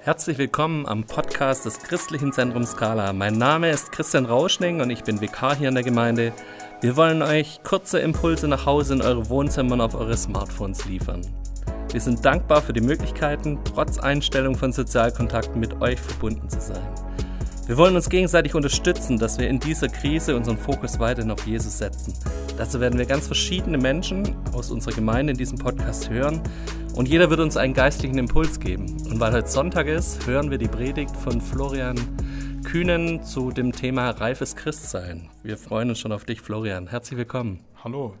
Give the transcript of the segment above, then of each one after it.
Herzlich willkommen am Podcast des Christlichen Zentrums Skala. Mein Name ist Christian Rauschning und ich bin Vikar hier in der Gemeinde. Wir wollen euch kurze Impulse nach Hause in eure Wohnzimmer und auf eure Smartphones liefern. Wir sind dankbar für die Möglichkeiten, trotz Einstellung von Sozialkontakten mit euch verbunden zu sein. Wir wollen uns gegenseitig unterstützen, dass wir in dieser Krise unseren Fokus weiterhin auf Jesus setzen. Dazu werden wir ganz verschiedene Menschen aus unserer Gemeinde in diesem Podcast hören und jeder wird uns einen geistlichen Impuls geben. Und weil heute Sonntag ist, hören wir die Predigt von Florian Kühnen zu dem Thema reifes Christsein. Wir freuen uns schon auf dich, Florian. Herzlich willkommen. Hallo.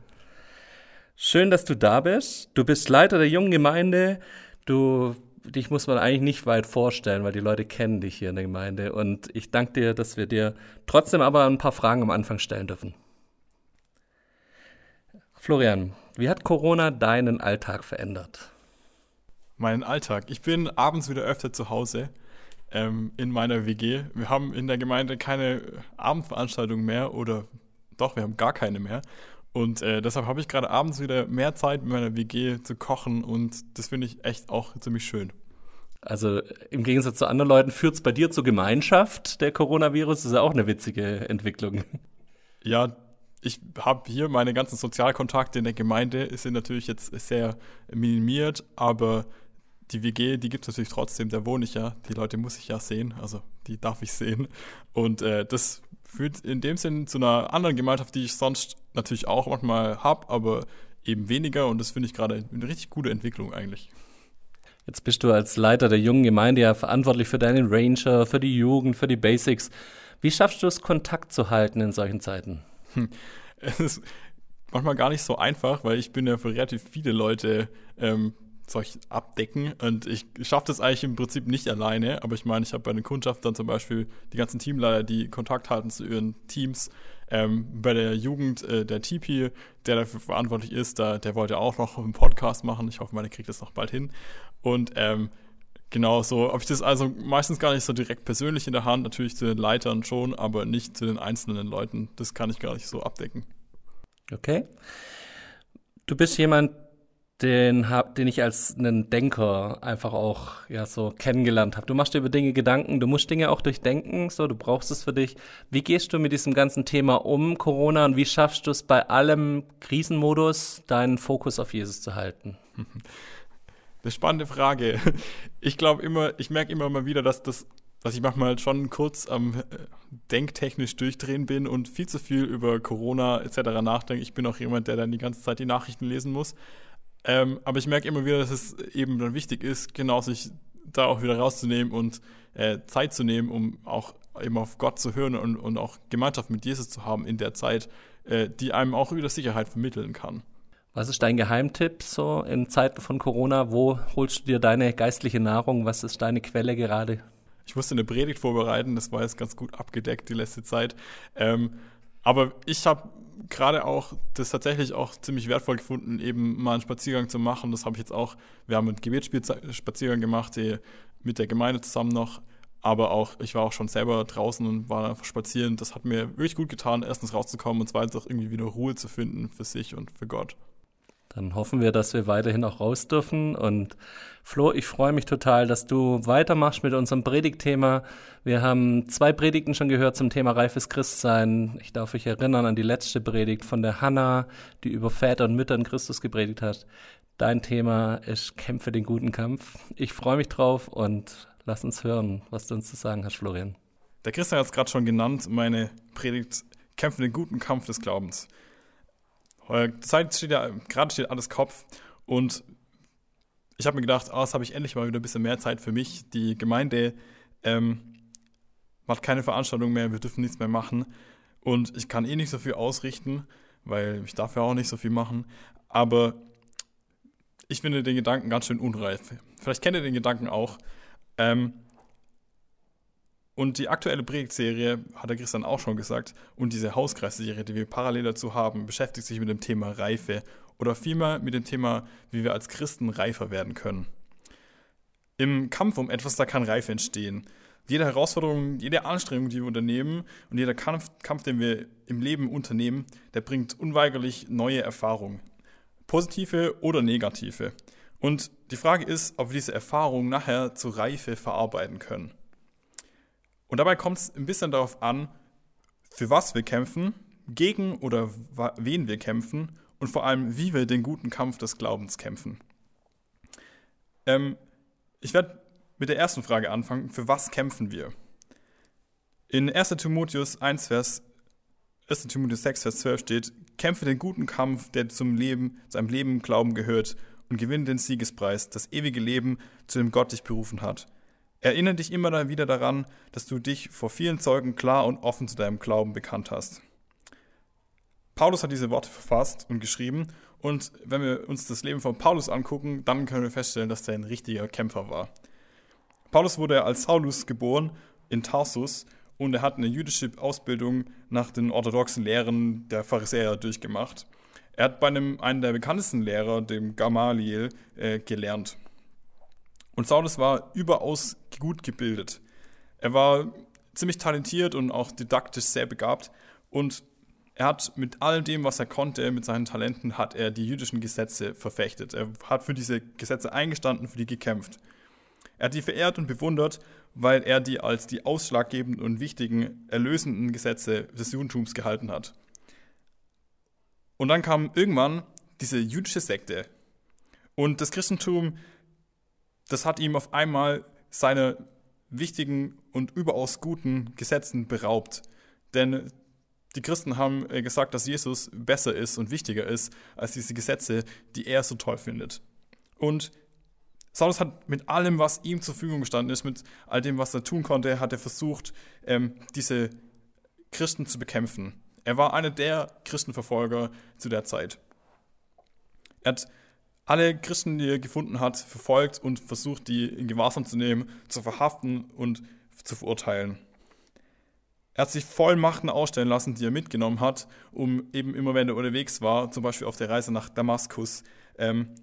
Schön, dass du da bist. Du bist Leiter der jungen Gemeinde. Du dich muss man eigentlich nicht weit vorstellen, weil die Leute kennen dich hier in der Gemeinde. Und ich danke dir, dass wir dir trotzdem aber ein paar Fragen am Anfang stellen dürfen. Florian, wie hat Corona deinen Alltag verändert? Meinen Alltag. Ich bin abends wieder öfter zu Hause ähm, in meiner WG. Wir haben in der Gemeinde keine Abendveranstaltung mehr oder doch, wir haben gar keine mehr. Und äh, deshalb habe ich gerade abends wieder mehr Zeit mit meiner WG zu kochen und das finde ich echt auch ziemlich schön. Also im Gegensatz zu anderen Leuten führt es bei dir zur Gemeinschaft, der Coronavirus. Das ist ja auch eine witzige Entwicklung. Ja, ich habe hier meine ganzen Sozialkontakte in der Gemeinde, sind natürlich jetzt sehr minimiert, aber die WG, die gibt es natürlich trotzdem, da wohne ich ja. Die Leute muss ich ja sehen, also die darf ich sehen. Und äh, das führt in dem Sinn zu einer anderen Gemeinschaft, die ich sonst natürlich auch manchmal habe, aber eben weniger und das finde ich gerade eine richtig gute Entwicklung eigentlich. Jetzt bist du als Leiter der jungen Gemeinde ja verantwortlich für deinen Ranger, für die Jugend, für die Basics. Wie schaffst du es, Kontakt zu halten in solchen Zeiten? Es ist manchmal gar nicht so einfach, weil ich bin ja für relativ viele Leute ähm, solch abdecken. Und ich schaffe das eigentlich im Prinzip nicht alleine, aber ich meine, ich habe bei den Kundschaftern zum Beispiel die ganzen Teamleiter, die Kontakt halten zu ihren Teams. Ähm, bei der Jugend, äh, der TP, der dafür verantwortlich ist, da, der wollte auch noch einen Podcast machen. Ich hoffe, meine kriegt das noch bald hin. Und ähm, genau so, habe ich das also meistens gar nicht so direkt persönlich in der Hand, natürlich zu den Leitern schon, aber nicht zu den einzelnen Leuten. Das kann ich gar nicht so abdecken. Okay. Du bist jemand, den, hab, den ich als einen Denker einfach auch ja so kennengelernt habe. Du machst dir über Dinge Gedanken, du musst Dinge auch durchdenken, so du brauchst es für dich. Wie gehst du mit diesem ganzen Thema um Corona und wie schaffst du es bei allem Krisenmodus deinen Fokus auf Jesus zu halten? Eine spannende Frage. Ich glaube immer, ich merke immer mal wieder, dass das dass ich manchmal schon kurz am äh, denktechnisch durchdrehen bin und viel zu viel über Corona etc. nachdenke. Ich bin auch jemand, der dann die ganze Zeit die Nachrichten lesen muss. Ähm, aber ich merke immer wieder, dass es eben dann wichtig ist, genau sich da auch wieder rauszunehmen und äh, Zeit zu nehmen, um auch eben auf Gott zu hören und, und auch Gemeinschaft mit Jesus zu haben in der Zeit, äh, die einem auch wieder Sicherheit vermitteln kann. Was ist dein Geheimtipp so in Zeiten von Corona? Wo holst du dir deine geistliche Nahrung? Was ist deine Quelle gerade? Ich musste eine Predigt vorbereiten, das war jetzt ganz gut abgedeckt die letzte Zeit. Ähm, aber ich habe gerade auch das tatsächlich auch ziemlich wertvoll gefunden, eben mal einen Spaziergang zu machen. Das habe ich jetzt auch, wir haben einen Gebetsspaziergang gemacht, mit der Gemeinde zusammen noch. Aber auch, ich war auch schon selber draußen und war einfach spazieren. Das hat mir wirklich gut getan, erstens rauszukommen und zweitens auch irgendwie wieder Ruhe zu finden für sich und für Gott. Dann hoffen wir, dass wir weiterhin auch raus dürfen. Und Flo, ich freue mich total, dass du weitermachst mit unserem Predigtthema. Wir haben zwei Predigten schon gehört zum Thema reifes Christsein. Ich darf euch erinnern an die letzte Predigt von der Hanna, die über Väter und Mütter in Christus gepredigt hat. Dein Thema ist Kämpfe den guten Kampf. Ich freue mich drauf und lass uns hören, was du uns zu sagen hast, Florian. Der Christian hat es gerade schon genannt, meine Predigt Kämpfe den guten Kampf des Glaubens. Zeit steht ja, gerade steht alles Kopf und ich habe mir gedacht, oh, jetzt habe ich endlich mal wieder ein bisschen mehr Zeit für mich. Die Gemeinde ähm, macht keine Veranstaltung mehr, wir dürfen nichts mehr machen und ich kann eh nicht so viel ausrichten, weil ich darf ja auch nicht so viel machen. Aber ich finde den Gedanken ganz schön unreif. Vielleicht kennt ihr den Gedanken auch. Ähm, und die aktuelle Predigtserie, hat der Christian auch schon gesagt, und diese Hauskreisserie, die wir parallel dazu haben, beschäftigt sich mit dem Thema Reife oder vielmehr mit dem Thema, wie wir als Christen reifer werden können. Im Kampf um etwas, da kann Reife entstehen. Jede Herausforderung, jede Anstrengung, die wir unternehmen und jeder Kampf, Kampf, den wir im Leben unternehmen, der bringt unweigerlich neue Erfahrungen. Positive oder negative. Und die Frage ist, ob wir diese Erfahrung nachher zu Reife verarbeiten können. Und dabei kommt es ein bisschen darauf an, für was wir kämpfen, gegen oder wen wir kämpfen und vor allem, wie wir den guten Kampf des Glaubens kämpfen. Ähm, ich werde mit der ersten Frage anfangen. Für was kämpfen wir? In 1. Timotheus 1, Vers 1. Timotheus 6, Vers 12 steht, kämpfe den guten Kampf, der zum Leben, zu einem Leben Glauben gehört und gewinne den Siegespreis, das ewige Leben, zu dem Gott dich berufen hat. Erinnere dich immer wieder daran, dass du dich vor vielen Zeugen klar und offen zu deinem Glauben bekannt hast. Paulus hat diese Worte verfasst und geschrieben und wenn wir uns das Leben von Paulus angucken, dann können wir feststellen, dass er ein richtiger Kämpfer war. Paulus wurde als Saulus geboren in Tarsus und er hat eine jüdische Ausbildung nach den orthodoxen Lehren der Pharisäer durchgemacht. Er hat bei einem, einem der bekanntesten Lehrer, dem Gamaliel, äh, gelernt. Und Saulus war überaus gut gebildet. Er war ziemlich talentiert und auch didaktisch sehr begabt und er hat mit all dem, was er konnte, mit seinen Talenten, hat er die jüdischen Gesetze verfechtet. Er hat für diese Gesetze eingestanden, für die gekämpft. Er hat die verehrt und bewundert, weil er die als die ausschlaggebenden und wichtigen, erlösenden Gesetze des Judentums gehalten hat. Und dann kam irgendwann diese jüdische Sekte. Und das Christentum, das hat ihm auf einmal seine wichtigen und überaus guten Gesetzen beraubt. Denn die Christen haben äh, gesagt, dass Jesus besser ist und wichtiger ist als diese Gesetze, die er so toll findet. Und Saulus hat mit allem, was ihm zur Verfügung gestanden ist, mit all dem, was er tun konnte, hat er versucht, ähm, diese Christen zu bekämpfen. Er war einer der Christenverfolger zu der Zeit. Er hat alle Christen, die er gefunden hat, verfolgt und versucht, die in Gewahrsam zu nehmen, zu verhaften und zu verurteilen. Er hat sich Vollmachten ausstellen lassen, die er mitgenommen hat, um eben immer, wenn er unterwegs war, zum Beispiel auf der Reise nach Damaskus, ähm,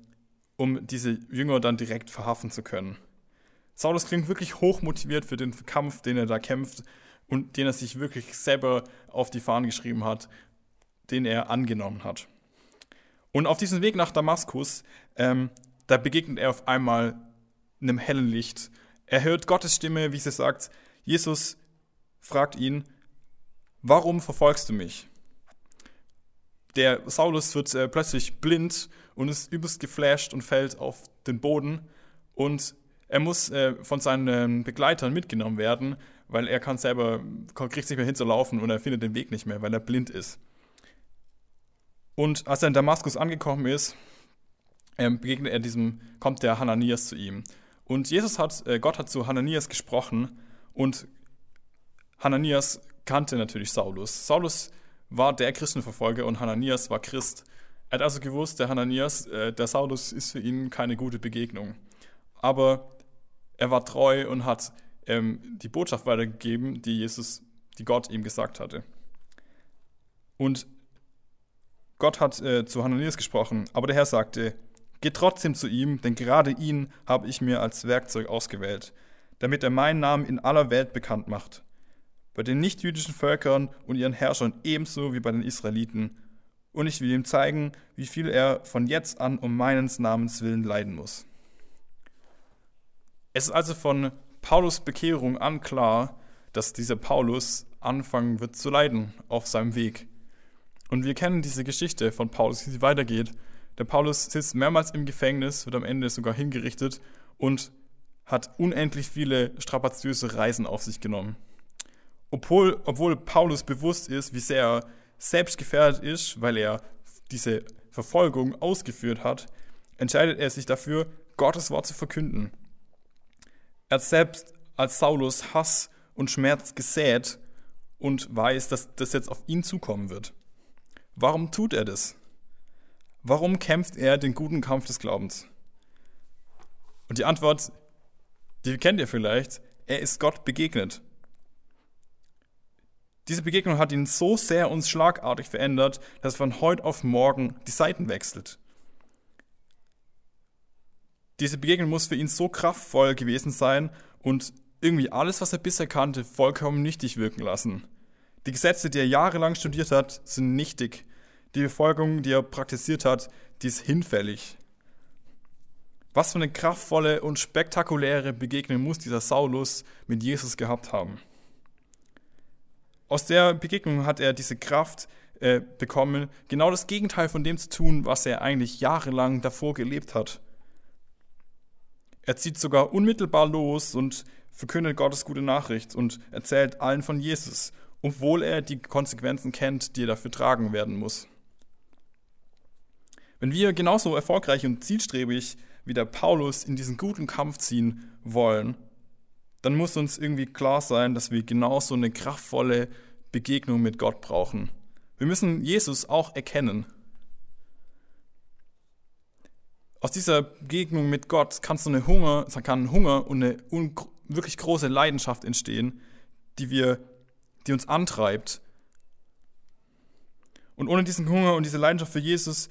um diese Jünger dann direkt verhaften zu können. Saulus klingt wirklich hoch motiviert für den Kampf, den er da kämpft und den er sich wirklich selber auf die Fahnen geschrieben hat, den er angenommen hat. Und auf diesem Weg nach Damaskus, ähm, da begegnet er auf einmal einem hellen Licht. Er hört Gottes Stimme, wie sie sagt, Jesus fragt ihn, warum verfolgst du mich? Der Saulus wird äh, plötzlich blind und ist übelst geflasht und fällt auf den Boden und er muss äh, von seinen Begleitern mitgenommen werden, weil er kann selber, kriegt nicht mehr hinzulaufen und er findet den Weg nicht mehr, weil er blind ist. Und als er in Damaskus angekommen ist, ähm, begegnet er diesem, kommt der Hananias zu ihm. Und Jesus hat, äh, Gott hat zu Hananias gesprochen und Hananias kannte natürlich Saulus. Saulus war der Christenverfolger und Hananias war Christ. Er hat also gewusst, der Hananias, äh, der Saulus ist für ihn keine gute Begegnung. Aber er war treu und hat ähm, die Botschaft weitergegeben, die Jesus, die Gott ihm gesagt hatte. Und Gott hat äh, zu Hananias gesprochen, aber der Herr sagte, Geh trotzdem zu ihm, denn gerade ihn habe ich mir als Werkzeug ausgewählt, damit er meinen Namen in aller Welt bekannt macht. Bei den nichtjüdischen Völkern und ihren Herrschern ebenso wie bei den Israeliten. Und ich will ihm zeigen, wie viel er von jetzt an um meines Namens willen leiden muss. Es ist also von Paulus Bekehrung an klar, dass dieser Paulus anfangen wird zu leiden auf seinem Weg. Und wir kennen diese Geschichte von Paulus, wie sie weitergeht. Der Paulus sitzt mehrmals im Gefängnis, wird am Ende sogar hingerichtet und hat unendlich viele strapaziöse Reisen auf sich genommen. Obwohl, obwohl Paulus bewusst ist, wie sehr er selbst gefährdet ist, weil er diese Verfolgung ausgeführt hat, entscheidet er sich dafür, Gottes Wort zu verkünden. Er hat selbst als Saulus Hass und Schmerz gesät und weiß, dass das jetzt auf ihn zukommen wird. Warum tut er das? Warum kämpft er den guten Kampf des Glaubens? Und die Antwort, die kennt ihr vielleicht, er ist Gott begegnet. Diese Begegnung hat ihn so sehr und schlagartig verändert, dass von heute auf morgen die Seiten wechselt. Diese Begegnung muss für ihn so kraftvoll gewesen sein und irgendwie alles, was er bisher kannte, vollkommen nichtig wirken lassen. Die Gesetze, die er jahrelang studiert hat, sind nichtig. Die Befolgung, die er praktiziert hat, die ist hinfällig. Was für eine kraftvolle und spektakuläre Begegnung muss dieser Saulus mit Jesus gehabt haben. Aus der Begegnung hat er diese Kraft äh, bekommen, genau das Gegenteil von dem zu tun, was er eigentlich jahrelang davor gelebt hat. Er zieht sogar unmittelbar los und verkündet Gottes gute Nachricht und erzählt allen von Jesus, obwohl er die Konsequenzen kennt, die er dafür tragen werden muss. Wenn wir genauso erfolgreich und zielstrebig wie der Paulus in diesen guten Kampf ziehen wollen, dann muss uns irgendwie klar sein, dass wir genauso eine kraftvolle Begegnung mit Gott brauchen. Wir müssen Jesus auch erkennen. Aus dieser Begegnung mit Gott kann so eine Hunger, kann Hunger und eine wirklich große Leidenschaft entstehen, die wir, die uns antreibt. Und ohne diesen Hunger und diese Leidenschaft für Jesus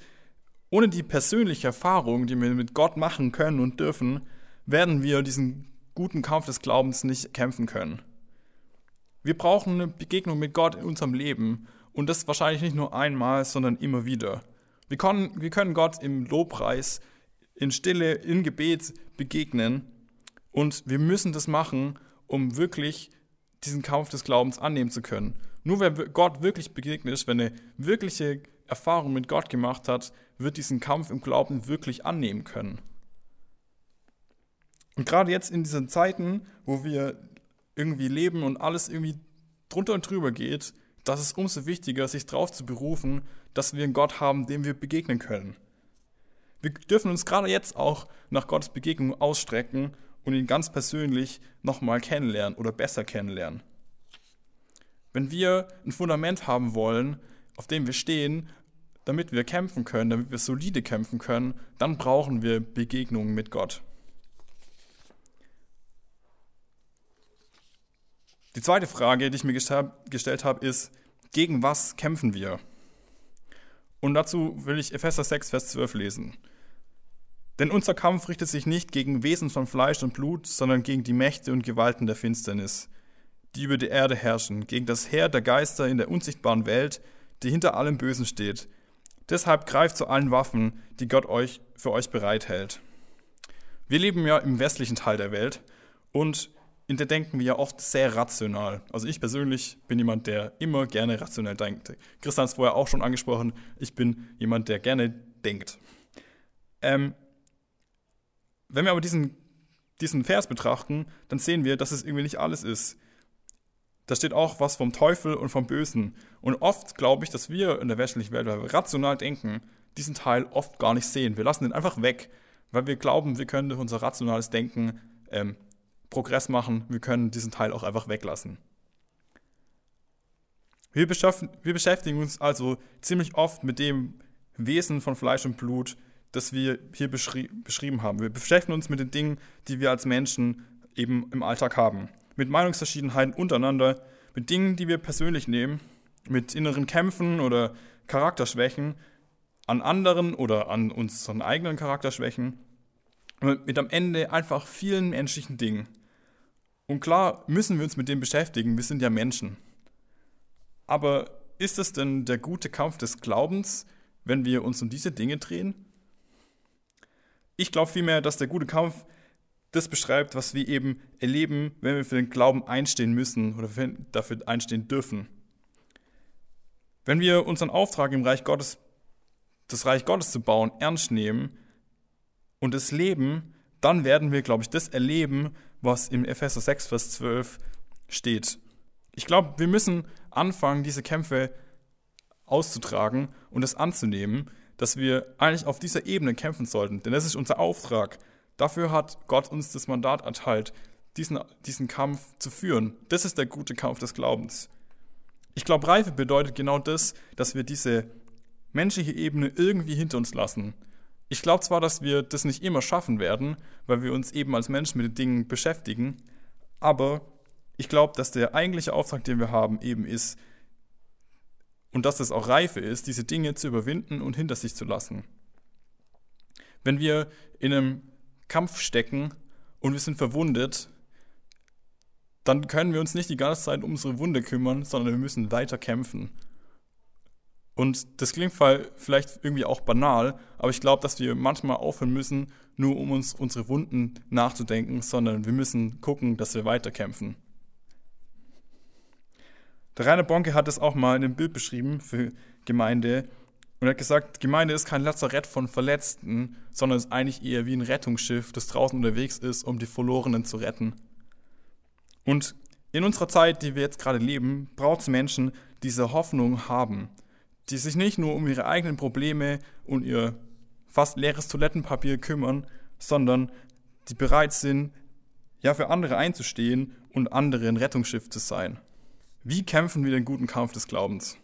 ohne die persönliche Erfahrung, die wir mit Gott machen können und dürfen, werden wir diesen guten Kampf des Glaubens nicht kämpfen können. Wir brauchen eine Begegnung mit Gott in unserem Leben und das wahrscheinlich nicht nur einmal, sondern immer wieder. Wir können, wir können Gott im Lobpreis, in Stille, in Gebet begegnen und wir müssen das machen, um wirklich diesen Kampf des Glaubens annehmen zu können. Nur wer Gott wirklich begegnet, wenn eine wirkliche Erfahrung mit Gott gemacht hat, wird diesen Kampf im Glauben wirklich annehmen können. Und gerade jetzt in diesen Zeiten, wo wir irgendwie leben und alles irgendwie drunter und drüber geht, das ist umso wichtiger, sich darauf zu berufen, dass wir einen Gott haben, dem wir begegnen können. Wir dürfen uns gerade jetzt auch nach Gottes Begegnung ausstrecken und ihn ganz persönlich nochmal kennenlernen oder besser kennenlernen. Wenn wir ein Fundament haben wollen, auf dem wir stehen, damit wir kämpfen können, damit wir solide kämpfen können, dann brauchen wir Begegnungen mit Gott. Die zweite Frage, die ich mir gestellt habe, ist, gegen was kämpfen wir? Und dazu will ich Epheser 6, Vers 12 lesen. Denn unser Kampf richtet sich nicht gegen Wesen von Fleisch und Blut, sondern gegen die Mächte und Gewalten der Finsternis, die über die Erde herrschen, gegen das Heer der Geister in der unsichtbaren Welt, die hinter allem Bösen steht. Deshalb greift zu allen Waffen, die Gott euch für euch bereithält. Wir leben ja im westlichen Teil der Welt und in der denken wir ja oft sehr rational. Also ich persönlich bin jemand, der immer gerne rationell denkt. Christian hat es vorher auch schon angesprochen, ich bin jemand, der gerne denkt. Ähm, wenn wir aber diesen, diesen Vers betrachten, dann sehen wir, dass es irgendwie nicht alles ist da steht auch was vom Teufel und vom Bösen. Und oft glaube ich, dass wir in der westlichen Welt, weil wir rational denken, diesen Teil oft gar nicht sehen. Wir lassen den einfach weg, weil wir glauben, wir können durch unser rationales Denken ähm, Progress machen. Wir können diesen Teil auch einfach weglassen. Wir, wir beschäftigen uns also ziemlich oft mit dem Wesen von Fleisch und Blut, das wir hier beschri beschrieben haben. Wir beschäftigen uns mit den Dingen, die wir als Menschen eben im Alltag haben mit Meinungsverschiedenheiten untereinander, mit Dingen, die wir persönlich nehmen, mit inneren Kämpfen oder Charakterschwächen an anderen oder an unseren eigenen Charakterschwächen, mit am Ende einfach vielen menschlichen Dingen. Und klar müssen wir uns mit dem beschäftigen, wir sind ja Menschen. Aber ist es denn der gute Kampf des Glaubens, wenn wir uns um diese Dinge drehen? Ich glaube vielmehr, dass der gute Kampf das beschreibt, was wir eben erleben, wenn wir für den Glauben einstehen müssen oder dafür einstehen dürfen. Wenn wir unseren Auftrag im Reich Gottes, das Reich Gottes zu bauen, ernst nehmen und es leben, dann werden wir, glaube ich, das erleben, was im Epheser 6, Vers 12 steht. Ich glaube, wir müssen anfangen, diese Kämpfe auszutragen und es anzunehmen, dass wir eigentlich auf dieser Ebene kämpfen sollten. Denn das ist unser Auftrag. Dafür hat Gott uns das Mandat erteilt, diesen, diesen Kampf zu führen. Das ist der gute Kampf des Glaubens. Ich glaube, Reife bedeutet genau das, dass wir diese menschliche Ebene irgendwie hinter uns lassen. Ich glaube zwar, dass wir das nicht immer schaffen werden, weil wir uns eben als Menschen mit den Dingen beschäftigen, aber ich glaube, dass der eigentliche Auftrag, den wir haben, eben ist, und dass es auch Reife ist, diese Dinge zu überwinden und hinter sich zu lassen. Wenn wir in einem Kampf stecken und wir sind verwundet, dann können wir uns nicht die ganze Zeit um unsere Wunde kümmern, sondern wir müssen weiter kämpfen. Und das klingt vielleicht irgendwie auch banal, aber ich glaube, dass wir manchmal aufhören müssen, nur um uns unsere Wunden nachzudenken, sondern wir müssen gucken, dass wir weiterkämpfen. Der Rainer Bonke hat es auch mal in einem Bild beschrieben für Gemeinde und hat gesagt, Gemeinde ist kein Lazarett von Verletzten, sondern ist eigentlich eher wie ein Rettungsschiff, das draußen unterwegs ist, um die Verlorenen zu retten. Und in unserer Zeit, die wir jetzt gerade leben, braucht es Menschen, die diese Hoffnung haben, die sich nicht nur um ihre eigenen Probleme und ihr fast leeres Toilettenpapier kümmern, sondern die bereit sind, ja für andere einzustehen und andere ein Rettungsschiff zu sein. Wie kämpfen wir den guten Kampf des Glaubens?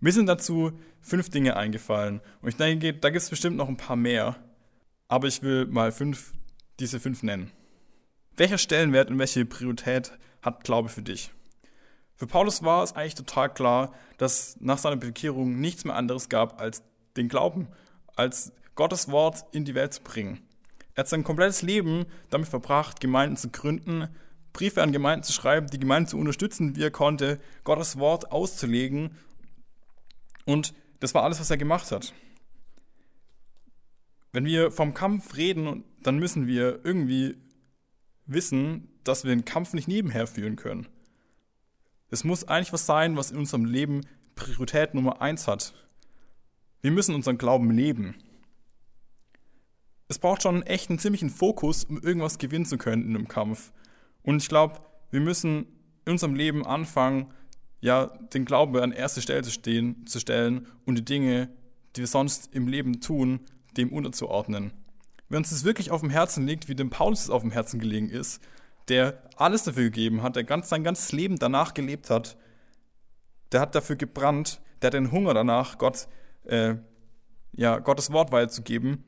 Mir sind dazu fünf Dinge eingefallen und ich denke, da gibt es bestimmt noch ein paar mehr, aber ich will mal fünf, diese fünf nennen. Welcher Stellenwert und welche Priorität hat Glaube für dich? Für Paulus war es eigentlich total klar, dass nach seiner Bekehrung nichts mehr anderes gab als den Glauben, als Gottes Wort in die Welt zu bringen. Er hat sein komplettes Leben damit verbracht, Gemeinden zu gründen, Briefe an Gemeinden zu schreiben, die Gemeinden zu unterstützen, wie er konnte, Gottes Wort auszulegen. Und das war alles, was er gemacht hat. Wenn wir vom Kampf reden, dann müssen wir irgendwie wissen, dass wir den Kampf nicht nebenher führen können. Es muss eigentlich was sein, was in unserem Leben Priorität Nummer eins hat. Wir müssen unseren Glauben leben. Es braucht schon echt einen ziemlichen Fokus, um irgendwas gewinnen zu können in einem Kampf. Und ich glaube, wir müssen in unserem Leben anfangen, ja, den Glauben an erste Stelle zu, stehen, zu stellen und die Dinge, die wir sonst im Leben tun, dem unterzuordnen. Wenn uns das wirklich auf dem Herzen liegt, wie dem Paulus es auf dem Herzen gelegen ist, der alles dafür gegeben hat, der ganz, sein ganzes Leben danach gelebt hat. Der hat dafür gebrannt, der hat den Hunger danach, Gott, äh, ja, Gottes Wort weiterzugeben.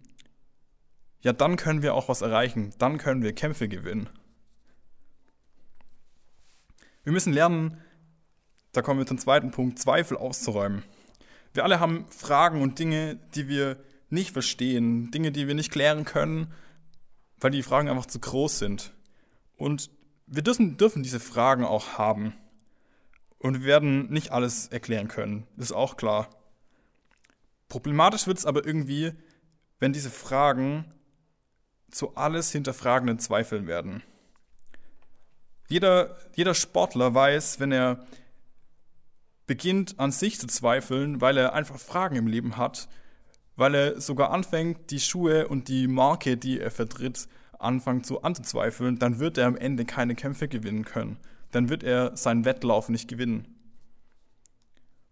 Ja, dann können wir auch was erreichen. Dann können wir Kämpfe gewinnen. Wir müssen lernen, da kommen wir zum zweiten Punkt, Zweifel auszuräumen. Wir alle haben Fragen und Dinge, die wir nicht verstehen, Dinge, die wir nicht klären können, weil die Fragen einfach zu groß sind. Und wir dürfen, dürfen diese Fragen auch haben. Und wir werden nicht alles erklären können, das ist auch klar. Problematisch wird es aber irgendwie, wenn diese Fragen zu alles hinterfragenden Zweifeln werden. Jeder, jeder Sportler weiß, wenn er beginnt an sich zu zweifeln, weil er einfach Fragen im Leben hat, weil er sogar anfängt, die Schuhe und die Marke, die er vertritt, anfangen zu anzuzweifeln, dann wird er am Ende keine Kämpfe gewinnen können. Dann wird er seinen Wettlauf nicht gewinnen.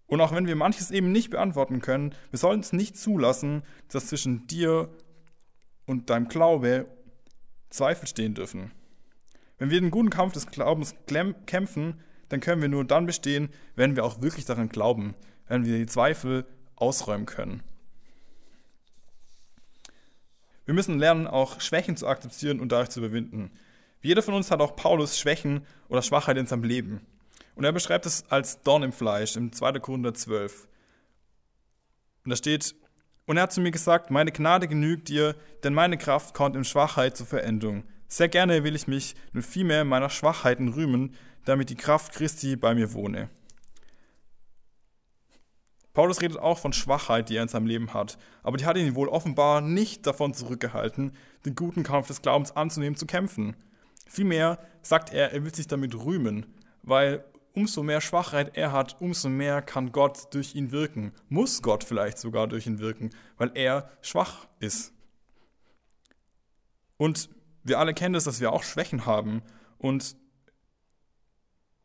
Und auch wenn wir manches eben nicht beantworten können, wir sollten es nicht zulassen, dass zwischen dir und deinem Glaube Zweifel stehen dürfen. Wenn wir den guten Kampf des Glaubens kämpfen, dann können wir nur dann bestehen, wenn wir auch wirklich daran glauben, wenn wir die Zweifel ausräumen können. Wir müssen lernen, auch Schwächen zu akzeptieren und dadurch zu überwinden. Jeder von uns hat auch Paulus Schwächen oder Schwachheit in seinem Leben. Und er beschreibt es als Dorn im Fleisch im 2. Korinther 12. Und da steht, und er hat zu mir gesagt, meine Gnade genügt dir, denn meine Kraft kommt in Schwachheit zur Verendung. Sehr gerne will ich mich nun vielmehr meiner Schwachheiten rühmen, damit die Kraft Christi bei mir wohne. Paulus redet auch von Schwachheit, die er in seinem Leben hat, aber die hat ihn wohl offenbar nicht davon zurückgehalten, den guten Kampf des Glaubens anzunehmen, zu kämpfen. Vielmehr sagt er, er will sich damit rühmen, weil umso mehr Schwachheit er hat, umso mehr kann Gott durch ihn wirken, muss Gott vielleicht sogar durch ihn wirken, weil er schwach ist. Und wir alle kennen das, dass wir auch Schwächen haben und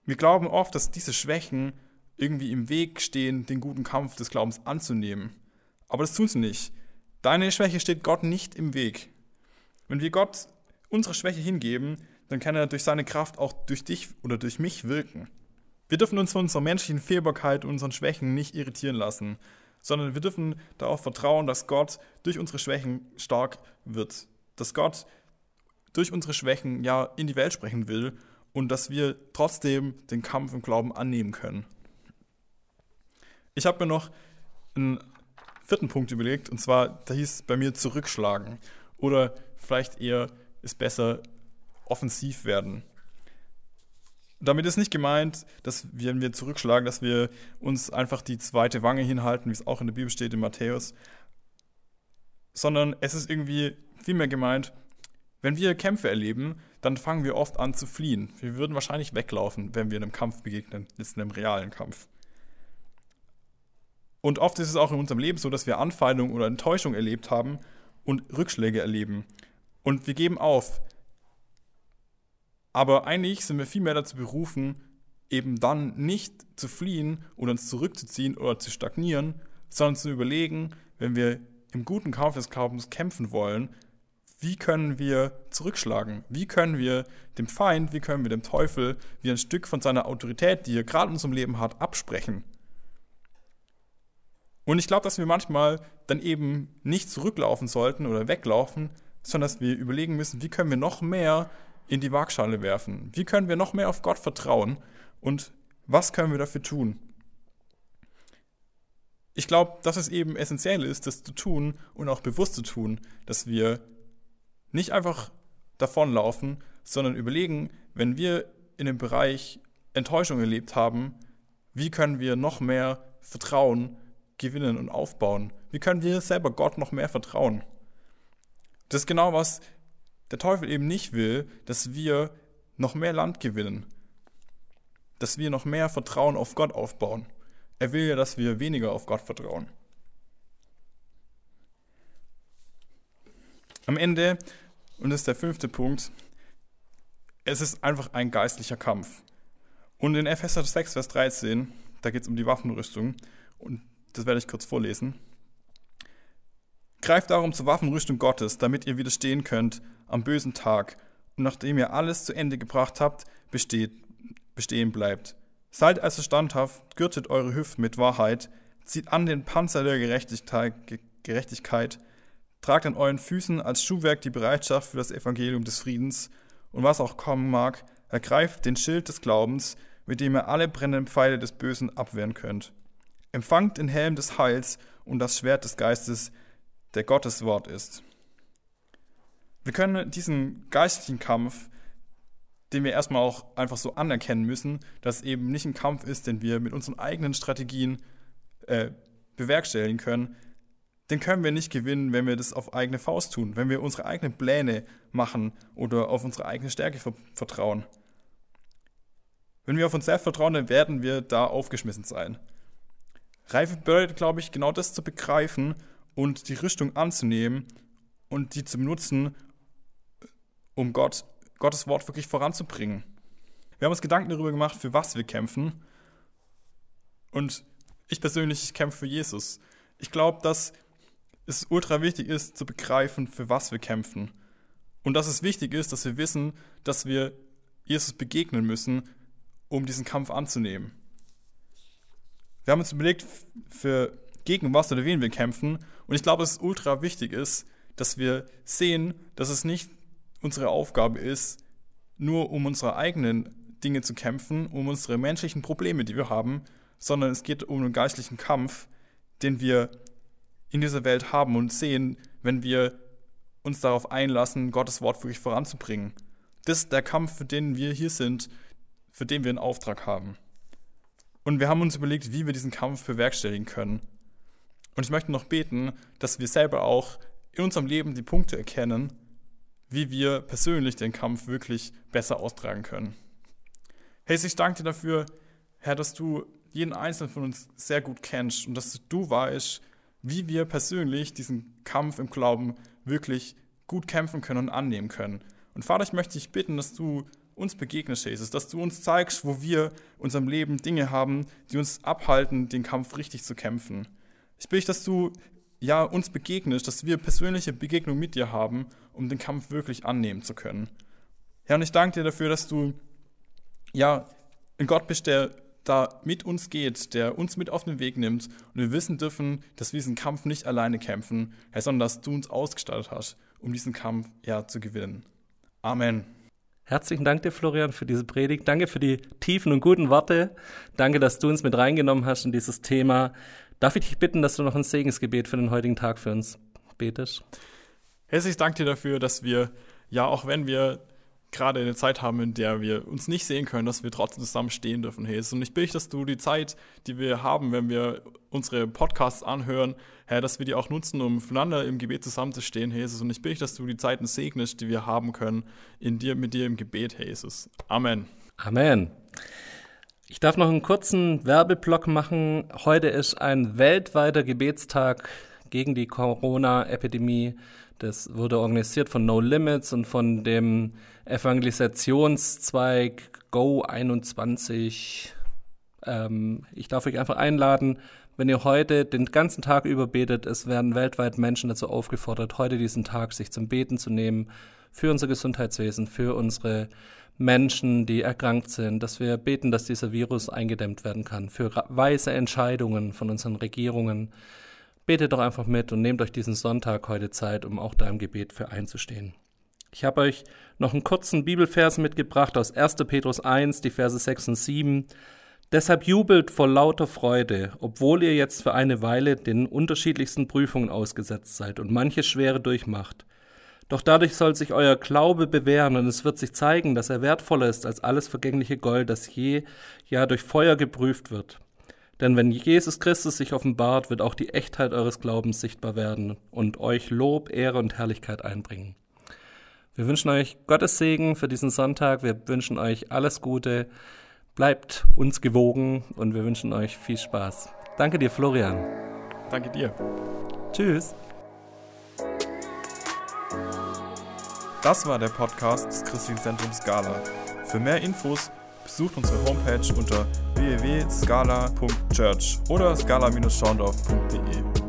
wir glauben oft, dass diese Schwächen irgendwie im Weg stehen, den guten Kampf des Glaubens anzunehmen. Aber das tun sie nicht. Deine Schwäche steht Gott nicht im Weg. Wenn wir Gott unsere Schwäche hingeben, dann kann er durch seine Kraft auch durch dich oder durch mich wirken. Wir dürfen uns von unserer menschlichen Fehlbarkeit und unseren Schwächen nicht irritieren lassen, sondern wir dürfen darauf vertrauen, dass Gott durch unsere Schwächen stark wird. Dass Gott durch unsere Schwächen ja in die Welt sprechen will und dass wir trotzdem den Kampf im Glauben annehmen können. Ich habe mir noch einen vierten Punkt überlegt, und zwar, da hieß bei mir zurückschlagen. Oder vielleicht eher ist besser offensiv werden. damit ist nicht gemeint, dass wir, wenn wir zurückschlagen, dass wir uns einfach die zweite Wange hinhalten, wie es auch in der Bibel steht in Matthäus, sondern es ist irgendwie vielmehr gemeint, wenn wir Kämpfe erleben, dann fangen wir oft an zu fliehen. Wir würden wahrscheinlich weglaufen, wenn wir einem Kampf begegnen, jetzt einem realen Kampf. Und oft ist es auch in unserem Leben so, dass wir Anfeindung oder Enttäuschung erlebt haben und Rückschläge erleben. Und wir geben auf. Aber eigentlich sind wir viel mehr dazu berufen, eben dann nicht zu fliehen oder uns zurückzuziehen oder zu stagnieren, sondern zu überlegen, wenn wir im guten Kampf des Glaubens kämpfen wollen, wie können wir zurückschlagen? Wie können wir dem Feind, wie können wir dem Teufel wie ein Stück von seiner Autorität, die er gerade in unserem Leben hat, absprechen? Und ich glaube, dass wir manchmal dann eben nicht zurücklaufen sollten oder weglaufen, sondern dass wir überlegen müssen, wie können wir noch mehr in die Waagschale werfen? Wie können wir noch mehr auf Gott vertrauen? Und was können wir dafür tun? Ich glaube, dass es eben essentiell ist, das zu tun und auch bewusst zu tun, dass wir nicht einfach davonlaufen, sondern überlegen, wenn wir in dem Bereich Enttäuschung erlebt haben, wie können wir noch mehr Vertrauen gewinnen und aufbauen? Wie können wir selber Gott noch mehr vertrauen? Das ist genau, was der Teufel eben nicht will, dass wir noch mehr Land gewinnen, dass wir noch mehr Vertrauen auf Gott aufbauen. Er will ja, dass wir weniger auf Gott vertrauen. Am Ende, und das ist der fünfte Punkt, es ist einfach ein geistlicher Kampf. Und in Epheser 6, Vers 13, da geht es um die Waffenrüstung. Und das werde ich kurz vorlesen. Greift darum zur Waffenrüstung Gottes, damit ihr widerstehen könnt am bösen Tag und nachdem ihr alles zu Ende gebracht habt, besteht, bestehen bleibt. Seid also standhaft, gürtet eure Hüften mit Wahrheit, zieht an den Panzer der Gerechtigkeit, Gerechtigkeit, tragt an euren Füßen als Schuhwerk die Bereitschaft für das Evangelium des Friedens und was auch kommen mag, ergreift den Schild des Glaubens, mit dem ihr alle brennenden Pfeile des Bösen abwehren könnt. Empfangt den Helm des Heils und das Schwert des Geistes, der Gottes Wort ist. Wir können diesen geistlichen Kampf, den wir erstmal auch einfach so anerkennen müssen, dass eben nicht ein Kampf ist, den wir mit unseren eigenen Strategien äh, bewerkstelligen können, den können wir nicht gewinnen, wenn wir das auf eigene Faust tun, wenn wir unsere eigenen Pläne machen oder auf unsere eigene Stärke vertrauen. Wenn wir auf uns selbst vertrauen, dann werden wir da aufgeschmissen sein. Reife bedeutet, glaube ich, genau das zu begreifen und die Rüstung anzunehmen und die zu benutzen, um Gott, Gottes Wort wirklich voranzubringen. Wir haben uns Gedanken darüber gemacht, für was wir kämpfen. Und ich persönlich, ich kämpfe für Jesus. Ich glaube, dass es ultra wichtig ist, zu begreifen, für was wir kämpfen. Und dass es wichtig ist, dass wir wissen, dass wir Jesus begegnen müssen, um diesen Kampf anzunehmen. Wir haben uns überlegt, für gegen was oder wen wir kämpfen. Und ich glaube, dass es ultra wichtig ist, dass wir sehen, dass es nicht unsere Aufgabe ist, nur um unsere eigenen Dinge zu kämpfen, um unsere menschlichen Probleme, die wir haben, sondern es geht um einen geistlichen Kampf, den wir in dieser Welt haben und sehen, wenn wir uns darauf einlassen, Gottes Wort wirklich voranzubringen. Das ist der Kampf, für den wir hier sind, für den wir einen Auftrag haben. Und wir haben uns überlegt, wie wir diesen Kampf bewerkstelligen können. Und ich möchte noch beten, dass wir selber auch in unserem Leben die Punkte erkennen, wie wir persönlich den Kampf wirklich besser austragen können. Hey, ich danke dir dafür, Herr, dass du jeden einzelnen von uns sehr gut kennst und dass du weißt, wie wir persönlich diesen Kampf im Glauben wirklich gut kämpfen können und annehmen können. Und Vater, ich möchte dich bitten, dass du uns begegnest, Jesus, dass du uns zeigst, wo wir in unserem Leben Dinge haben, die uns abhalten, den Kampf richtig zu kämpfen. Ich bitte dich, dass du ja uns begegnest, dass wir persönliche Begegnung mit dir haben, um den Kampf wirklich annehmen zu können. Herr, und ich danke dir dafür, dass du ja ein Gott bist, der da mit uns geht, der uns mit auf den Weg nimmt und wir wissen dürfen, dass wir diesen Kampf nicht alleine kämpfen, sondern dass du uns ausgestattet hast, um diesen Kampf ja zu gewinnen. Amen. Herzlichen Dank dir, Florian, für diese Predigt. Danke für die tiefen und guten Worte. Danke, dass du uns mit reingenommen hast in dieses Thema. Darf ich dich bitten, dass du noch ein Segensgebet für den heutigen Tag für uns betest? Herzlich Dank dir dafür, dass wir, ja, auch wenn wir gerade eine Zeit haben, in der wir uns nicht sehen können, dass wir trotzdem zusammen stehen dürfen, Jesus. Und ich bitte, dass du die Zeit, die wir haben, wenn wir unsere Podcasts anhören, Herr, dass wir die auch nutzen, um voneinander im Gebet zusammenzustehen, Jesus. Und ich bitte, dass du die Zeiten segnest, die wir haben können, in dir, mit dir im Gebet, Jesus. Amen. Amen. Ich darf noch einen kurzen Werbeblock machen. Heute ist ein weltweiter Gebetstag gegen die Corona-Epidemie. Das wurde organisiert von No Limits und von dem Evangelisationszweig Go 21. Ähm, ich darf euch einfach einladen, wenn ihr heute den ganzen Tag über betet, es werden weltweit Menschen dazu aufgefordert, heute diesen Tag sich zum Beten zu nehmen für unser Gesundheitswesen, für unsere Menschen, die erkrankt sind, dass wir beten, dass dieser Virus eingedämmt werden kann, für weise Entscheidungen von unseren Regierungen, Betet doch einfach mit und nehmt euch diesen Sonntag heute Zeit, um auch da im Gebet für einzustehen. Ich habe euch noch einen kurzen Bibelvers mitgebracht aus 1. Petrus 1, die Verse 6 und 7. Deshalb jubelt vor lauter Freude, obwohl ihr jetzt für eine Weile den unterschiedlichsten Prüfungen ausgesetzt seid und manche schwere durchmacht. Doch dadurch soll sich euer Glaube bewähren und es wird sich zeigen, dass er wertvoller ist als alles vergängliche Gold, das je ja durch Feuer geprüft wird. Denn wenn Jesus Christus sich offenbart, wird auch die Echtheit eures Glaubens sichtbar werden und euch Lob, Ehre und Herrlichkeit einbringen. Wir wünschen euch Gottes Segen für diesen Sonntag. Wir wünschen euch alles Gute. Bleibt uns gewogen und wir wünschen euch viel Spaß. Danke dir, Florian. Danke dir. Tschüss. Das war der Podcast des Christlichen Zentrums Scala. Für mehr Infos besucht unsere Homepage unter www.scala.church oder scala-schaundorf.de.